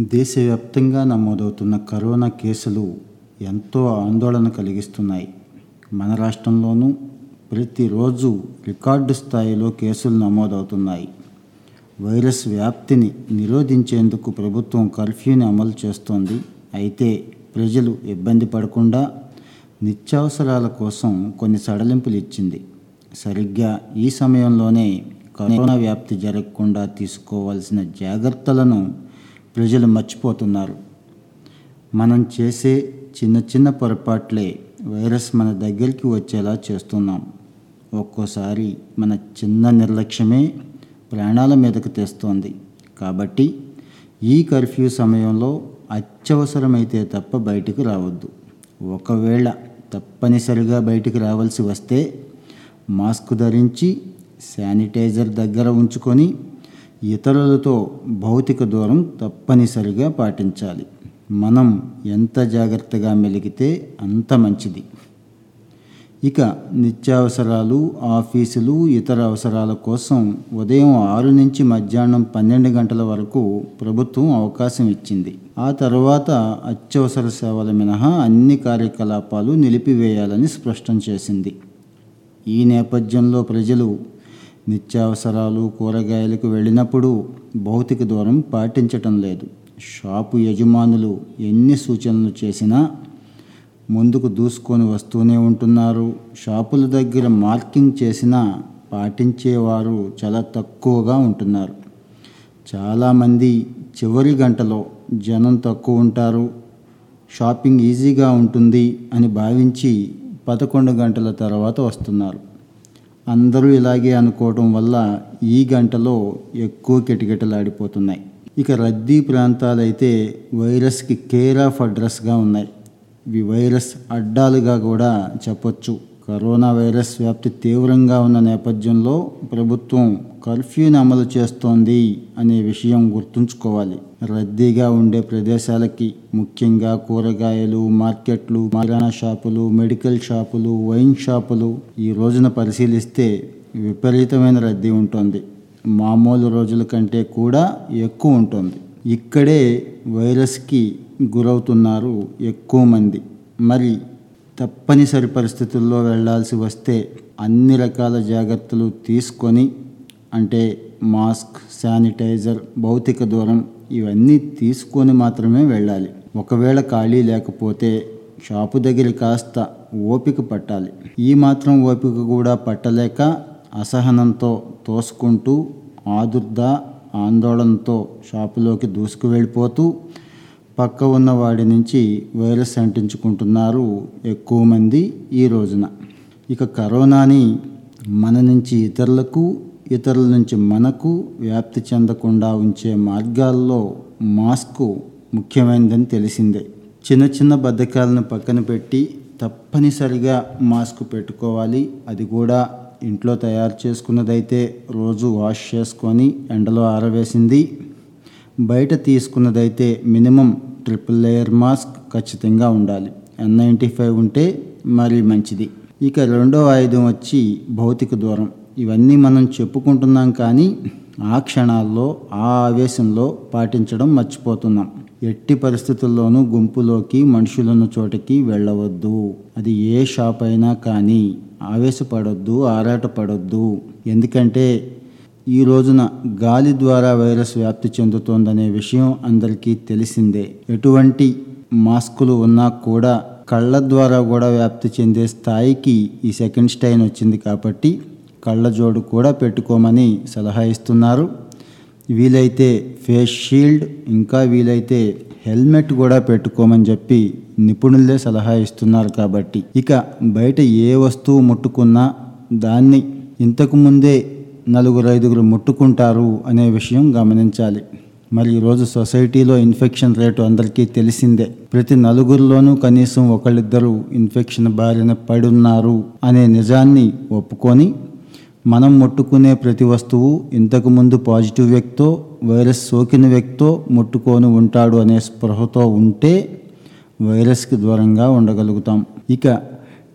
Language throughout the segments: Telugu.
దేశవ్యాప్తంగా నమోదవుతున్న కరోనా కేసులు ఎంతో ఆందోళన కలిగిస్తున్నాయి. మన రాష్ట్రంలోనూ ప్రతిరోజు రికార్డు స్థాయిలో కేసులు నమోదవుతున్నాయి. వైరస్ వ్యాప్తిని నిరోధించేందుకు ప్రభుత్వం కర్ఫ్యూని అమలు చేస్తోంది. అయితే ప్రజలు ఇబ్బంది పడకుండా నిత్యావసరాల కోసం కొన్ని సడలింపులు ఇచ్చింది. సరిగ్గా ఈ సమయంలోనే కరోనా వ్యాప్తి జరగకుండా తీసుకోవాల్సిన జాగ్రత్తలను ప్రజలు మర్చిపోతున్నారు. మనం చేసే చిన్న చిన్న పొరపాట్లే వైరస్ మన దగ్గరికి వచ్చేలా చేస్తున్నాం. ఒక్కోసారి మన చిన్న నిర్లక్ష్యమే ప్రాణాల మీదకు తెస్తోంది. కాబట్టి ఈ కర్ఫ్యూ సమయంలో అత్యవసరమైతే తప్ప బయటికి రావద్దు. ఒకవేళ తప్పనిసరిగా బయటికి రావాల్సి వస్తే మాస్క్ ధరించి శానిటైజర్ దగ్గర ఉంచుకొని ఇతరులతో భౌతిక దూరం తప్పనిసరిగా పాటించాలి. మనం ఎంత జాగ్రత్తగా మెలిగితే అంత మంచిది. ఇక నిత్యావసరాలు ఆఫీసులు ఇతర అవసరాల కోసం ఉదయం ఆరు నుంచి మధ్యాహ్నం పన్నెండు గంటల వరకు ప్రభుత్వం అవకాశం ఇచ్చింది. ఆ తర్వాత అత్యవసర సేవల మినహా అన్ని కార్యకలాపాలు నిలిపివేయాలని స్పష్టం చేసింది. ఈ నేపథ్యంలో ప్రజలు నిత్యావసరాలు కూరగాయలకు వెళ్ళినప్పుడు భౌతిక దూరం పాటించటం లేదు. షాపు యజమానులు ఎన్ని సూచనలు చేసినా ముందుకు దూసుకొని వస్తూనే ఉంటున్నారు. షాపుల దగ్గర మార్కింగ్ చేసినా పాటించేవారు చాలా తక్కువగా ఉంటున్నారు. చాలామంది చివరి గంటలో జనం తక్కువ ఉంటారు. షాపింగ్ ఈజీగా ఉంటుంది అని భావించి పదకొండు గంటల తర్వాత వస్తున్నారు. అందరూ ఇలాగే అనుకోవడం వల్ల ఈ గంటలో ఎక్కువ కిటకిటలాడిపోతున్నాయి ఇక రద్దీ ప్రాంతాలైతే వైరస్కి కేర్ ఆఫ్ అడ్రస్గా ఉన్నాయి. ఇవి వైరస్ అడ్డాలుగా కూడా చెప్పొచ్చు. కరోనా వైరస్ వ్యాప్తి తీవ్రంగా ఉన్న నేపథ్యంలో ప్రభుత్వం కర్ఫ్యూని అమలు చేస్తోంది అనే విషయం గుర్తుంచుకోవాలి. రద్దీగా ఉండే ప్రదేశాలకి ముఖ్యంగా కూరగాయలు మార్కెట్లు కిరాణా షాపులు మెడికల్ షాపులు వైన్ షాపులు ఈ రోజున పరిశీలిస్తే విపరీతమైన రద్దీ ఉంటుంది. మామూలు రోజుల కంటే కూడా ఎక్కువ ఉంటుంది. ఇక్కడే వైరస్కి గురవుతున్నారు ఎక్కువ మంది. మరి తప్పనిసరి పరిస్థితుల్లో వెళ్ళాల్సి వస్తే అన్ని రకాల జాగ్రత్తలు తీసుకొని అంటే మాస్క్ శానిటైజర్ భౌతిక దూరం ఇవన్నీ తీసుకొని మాత్రమే వెళ్ళాలి. ఒకవేళ ఖాళీ లేకపోతే షాపు దగ్గర కాస్త ఓపిక పట్టాలి. ఈ మాత్రం ఓపిక కూడా పట్టలేక అసహనంతో తోసుకుంటూ ఆదుర్ద ఆందోళనతో షాపులోకి దూసుకు వెళ్ళిపోతూ పక్క ఉన్న వాడి నుంచి వైరస్ అంటించుకుంటున్నారు ఎక్కువ మంది ఈ రోజున. ఇక కరోనాని మన నుంచి ఇతరులకు ఇతరుల నుంచి మనకు వ్యాప్తి చెందకుండా ఉంచే మార్గాల్లో మాస్కు ముఖ్యమైనదని తెలిసిందే. చిన్న చిన్న బద్ధకాలను పక్కన పెట్టి తప్పనిసరిగా మాస్క్ పెట్టుకోవాలి. అది కూడా ఇంట్లో తయారు చేసుకున్నదైతే రోజు వాష్ చేసుకొని ఎండలో ఆరవేసింది. బయట తీసుకున్నదైతే మినిమం ట్రిపుల్ లేయర్ మాస్క్ ఖచ్చితంగా ఉండాలి. ఎన్ నైంటీ ఫైవ్ ఉంటే మరీ మంచిది. ఇక రెండో ఆయుధం వచ్చి భౌతిక దూరం. ఇవన్నీ మనం చెప్పుకుంటున్నాం కానీ ఆ క్షణాల్లో ఆ ఆవేశంలో పాటించడం మర్చిపోతున్నాం. ఎట్టి పరిస్థితుల్లోనూ గుంపులోకి మనుషులున్న చోటకి వెళ్ళవద్దు. అది ఏ షాప్ అయినా కానీ ఆవేశపడొద్దు ఆరాటపడొద్దు. ఎందుకంటే ఈ రోజున గాలి ద్వారా వైరస్ వ్యాప్తి చెందుతోందనే విషయం అందరికీ తెలిసిందే. ఎటువంటి మాస్కులు ఉన్నా కూడా కళ్ళ ద్వారా కూడా వ్యాప్తి చెందే స్థాయికి ఈ సెకండ్ స్టైన్ వచ్చింది కాబట్టి కళ్ళజోడు కూడా పెట్టుకోమని సలహా ఇస్తున్నారు. వీలైతే ఫేస్ షీల్డ్ ఇంకా వీలైతే హెల్మెట్ కూడా పెట్టుకోమని చెప్పి నిపుణులే సలహా ఇస్తున్నారు కాబట్టి. ఇక బయట ఏ వస్తువు ముట్టుకున్నా దాన్ని ఇంతకుముందే నలుగురు ఐదుగురు ముట్టుకుంటారు అనే విషయం గమనించాలి. మరి ఈరోజు సొసైటీలో ఇన్ఫెక్షన్ రేటు అందరికీ తెలిసిందే. ప్రతి నలుగురిలోనూ కనీసం ఒకళ్ళిద్దరూ ఇన్ఫెక్షన్ బారిన పడున్నారు అనే నిజాన్ని ఒప్పుకొని మనం ముట్టుకునే ప్రతి వస్తువు ఇంతకుముందు పాజిటివ్ వ్యక్తో వైరస్ సోకిన వ్యక్తో ముట్టుకొని ఉంటాడు అనే స్పృహతో ఉంటే వైరస్కి దూరంగా ఉండగలుగుతాం. ఇక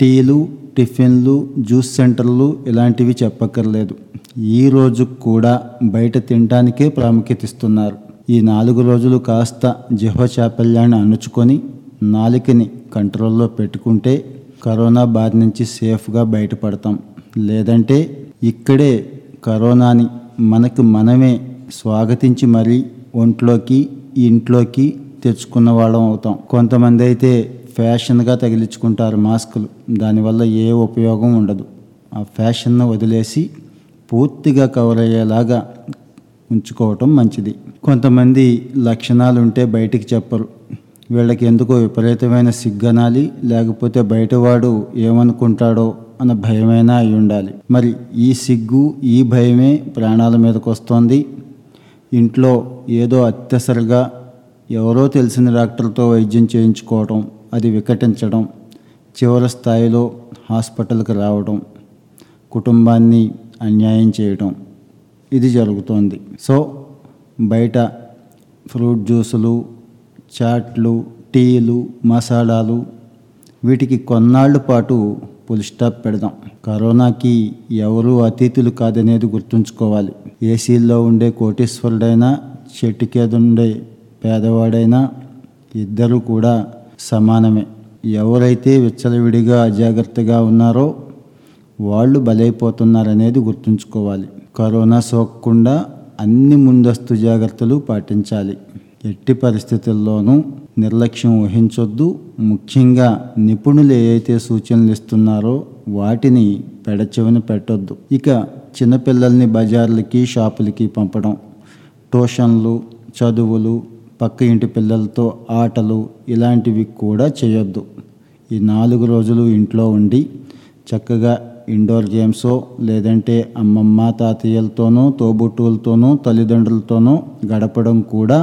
టీలు టిఫిన్లు జ్యూస్ సెంటర్లు ఇలాంటివి చెప్పక్కర్లేదు. ఈ రోజు కూడా బయట తినడానికే ప్రాముఖ్యత ఇస్తున్నారు. ఈ నాలుగు రోజులు కాస్త జిహ్వ చాపల్యాన్ని అణుచుకొని నాలుకని కంట్రోల్లో పెట్టుకుంటే కరోనా బారి నుంచి సేఫ్గా బయటపడతాం. లేదంటే ఇక్కడే కరోనాని మనకు మనమే స్వాగతించి మరీ ఒంట్లోకి ఇంట్లోకి తెచ్చుకున్న వాళ్ళం అవుతాం. కొంతమంది అయితే ఫ్యాషన్గా తగిలించుకుంటారు మాస్కులు. దానివల్ల ఏ ఉపయోగం ఉండదు. ఆ ఫ్యాషన్ను వదిలేసి పూర్తిగా కవర్ అయ్యేలాగా ఉంచుకోవటం మంచిది. కొంతమంది లక్షణాలు ఉంటే బయటికి చెప్పరు. వీళ్ళకి ఎందుకో విపరీతమైన సిగ్గనాలి లేకపోతే బయటవాడు ఏమనుకుంటాడో అన్న భయమైనా అయి ఉండాలి మరి ఈ సిగ్గు ఈ భయమే ప్రాణాల మీదకు వస్తోంది ఇంట్లో ఏదో అత్యసరిగా ఎవరో తెలిసిన డాక్టర్తో వైద్యం చేయించుకోవడం అది వికటించడం చివరి స్థాయిలో హాస్పిటల్కి రావడం కుటుంబాన్ని అన్యాయం చేయడం ఇది జరుగుతోంది. సో బయట ఫ్రూట్ జ్యూసులు చాట్లు టీలు మసాలాలు వీటికి కొన్నాళ్ళ పాటు ఫుల్ స్టాప్ పెడదాం. కరోనాకి ఎవరు అతిథులు కాదనేది గుర్తుంచుకోవాలి. ఏసీల్లో ఉండే కోటీశ్వరుడైనా చెట్టు కింద ఉండే పేదవాడైనా ఇద్దరు కూడా సమానమే. ఎవరైతే విచ్చలవిడిగా అజాగ్రత్తగా ఉన్నారో వాళ్ళు బలైపోతున్నారనేది గుర్తుంచుకోవాలి. కరోనా సోకకుండా అన్ని ముందస్తు జాగ్రత్తలు పాటించాలి. ఎట్టి పరిస్థితుల్లోనూ నిర్లక్ష్యం వహించొద్దు. ముఖ్యంగా నిపుణులు ఏవైతే సూచనలు ఇస్తున్నారో వాటిని పెడచెవిన పెట్టొద్దు. ఇక చిన్నపిల్లల్ని బజార్లకి షాపులకి పంపడం ట్యూషన్లు చదువులు పక్క ఇంటి పిల్లలతో ఆటలు ఇలాంటివి కూడా చేయొద్దు. ఈ నాలుగు రోజులు ఇంట్లో ఉండి చక్కగా ఇండోర్ గేమ్స్ లేదంటే అమ్మమ్మ తాతయ్యలతోనూ తోబుట్టువులతోనూ తల్లిదండ్రులతోనూ గడపడం కూడా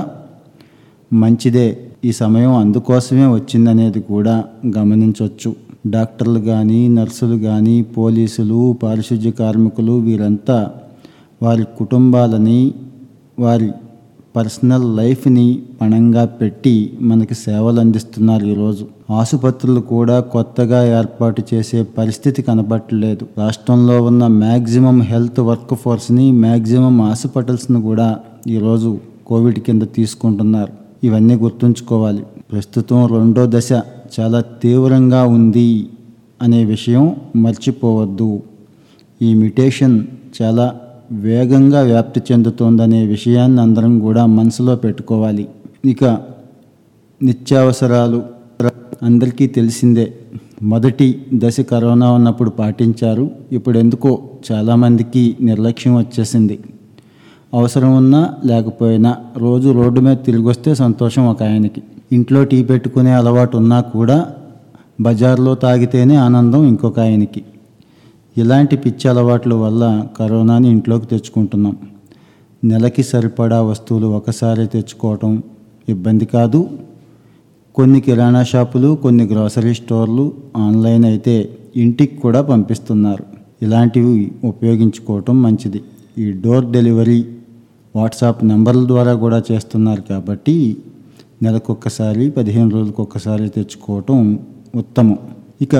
మంచిదే. ఈ సమయం అందుకోసమే వచ్చిందనేది కూడా గమనించవచ్చు డాక్టర్లు కానీ నర్సులు కానీ పోలీసులు పారిశుద్ధ్య కార్మికులు వీరంతా వారి కుటుంబాలని వారి పర్సనల్ లైఫ్ని పణంగా పెట్టి మనకి సేవలు అందిస్తున్నారు ఈరోజు. ఆసుపత్రులు కూడా కొత్తగా ఏర్పాటు చేసే పరిస్థితి కనబట్టలేదు రాష్ట్రంలో ఉన్న మ్యాక్సిమం హెల్త్ వర్క్ ఫోర్స్ని మ్యాక్సిమం హాస్పిటల్స్ని కూడా ఈరోజు కోవిడ్ కింద తీసుకుంటున్నారు. ఇవన్నీ గుర్తుంచుకోవాలి. ప్రస్తుతం రెండో దశ చాలా తీవ్రంగా ఉంది అనే విషయం మర్చిపోవద్దు. ఈ మ్యుటేషన్ చాలా వేగంగా వ్యాప్తి చెందుతోందనే విషయాన్ని అందరం కూడా మనసులో పెట్టుకోవాలి. ఇక నిత్యావసరాలు అందరికీ తెలిసిందే. మొదటి దశ కరోనా ఉన్నప్పుడు పాటించారు. ఇప్పుడు ఎందుకో చాలామందికి నిర్లక్ష్యం వచ్చేసింది. అవసరం ఉన్నా లేకపోయినా రోజు రోడ్డు మీద తిరిగి వస్తే సంతోషం ఒక ఆయనకి. ఇంట్లో టీ పెట్టుకునే అలవాటు ఉన్నా కూడా బజార్లో తాగితేనే ఆనందం ఇంకొక ఆయనకి. ఇలాంటి పిచ్చి అలవాట్ల వల్ల కరోనాని ఇంట్లోకి తెచ్చుకుంటున్నాం. నెలకి సరిపడా వస్తువులు ఒకసారి తెచ్చుకోవటం ఇబ్బంది కాదు. కొన్ని కిరాణా షాపులు కొన్ని గ్రోసరీ స్టోర్లు ఆన్లైన్ అయితే ఇంటికి కూడా పంపిస్తున్నారు. ఇలాంటివి ఉపయోగించుకోవటం మంచిది. ఈ డోర్ డెలివరీ వాట్సాప్ నెంబర్ల ద్వారా కూడా చేస్తున్నారు కాబట్టి నెలకొక్కసారి పదిహేను రోజులకు ఒక్కసారి తెచ్చుకోవటం ఉత్తమం. ఇక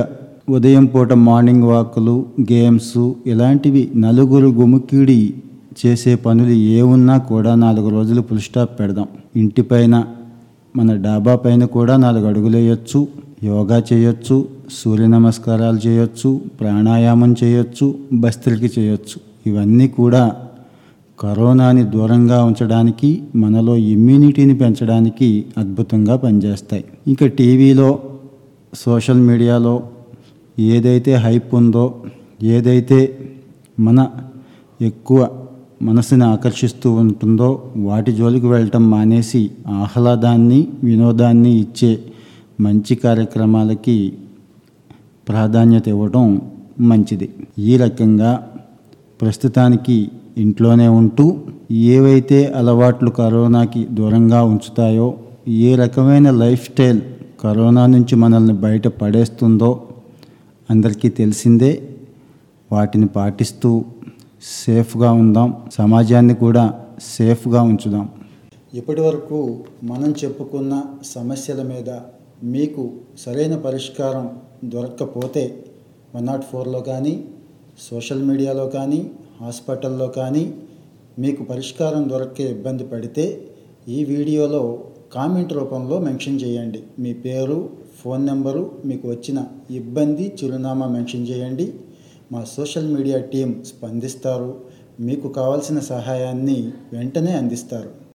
ఉదయం పూట మార్నింగ్ వాకులు గేమ్స్ ఇలాంటివి నలుగురు గుమికిడి చేసే పనులు ఏ ఉన్నా కూడా నాలుగు రోజులు ఫుల్ స్టాప్ పెడదాం. ఇంటిపైన మన డాబా పైన కూడా నాలుగు అడుగులు వేయొచ్చు. యోగా చేయొచ్చు సూర్య నమస్కారాలు చేయొచ్చు ప్రాణాయామం చేయొచ్చు బస్తీలకి చేయొచ్చు. ఇవన్నీ కూడా కరోనాని దూరంగా ఉంచడానికి మనలో ఇమ్యూనిటీని పెంచడానికి అద్భుతంగా పనిచేస్తాయి. ఇంకా టీవీలో సోషల్ మీడియాలో ఏదైతే హైప్ ఉందో ఏదైతే మన ఎక్కువ మనసుని ఆకర్షిస్తూ ఉంటుందో వాటి జోలికి వెళ్ళటం మానేసి ఆహ్లాదాన్ని వినోదాన్ని ఇచ్చే మంచి కార్యక్రమాలకి ప్రాధాన్యత ఇవ్వడం మంచిది. ఈ రకంగా ప్రస్తుతానికి ఇంట్లోనే ఉంటూ ఏవైతే అలవాట్లు కరోనాకి దూరంగా ఉంచుతాయో ఏ రకమైన లైఫ్ స్టైల్ కరోనా నుంచి మనల్ని బయట పడేస్తుందో అందరికీ తెలిసిందే వాటిని పాటిస్తూ సేఫ్గా ఉందాం సమాజాన్ని కూడా సేఫ్గా ఉంచుదాం. ఇప్పటి వరకు మనం చెప్పుకున్న సమస్యల మీద మీకు సరైన పరిష్కారం దొరక్కపోతే వన్ నాట్ ఫోర్లో కానీ సోషల్ మీడియాలో కానీ హాస్పిటల్లో కానీ మీకు పరిష్కారం దొరకే ఇబ్బంది పడితే ఈ వీడియోలో కామెంట్ రూపంలో మెన్షన్ చేయండి. మీ పేరు ఫోన్ నెంబరు మీకు వచ్చిన ఇబ్బంది చిరునామా మెన్షన్ చేయండి. మా సోషల్ మీడియా టీం స్పందిస్తారు. మీకు కావాల్సిన సహాయాన్ని వెంటనే అందిస్తారు.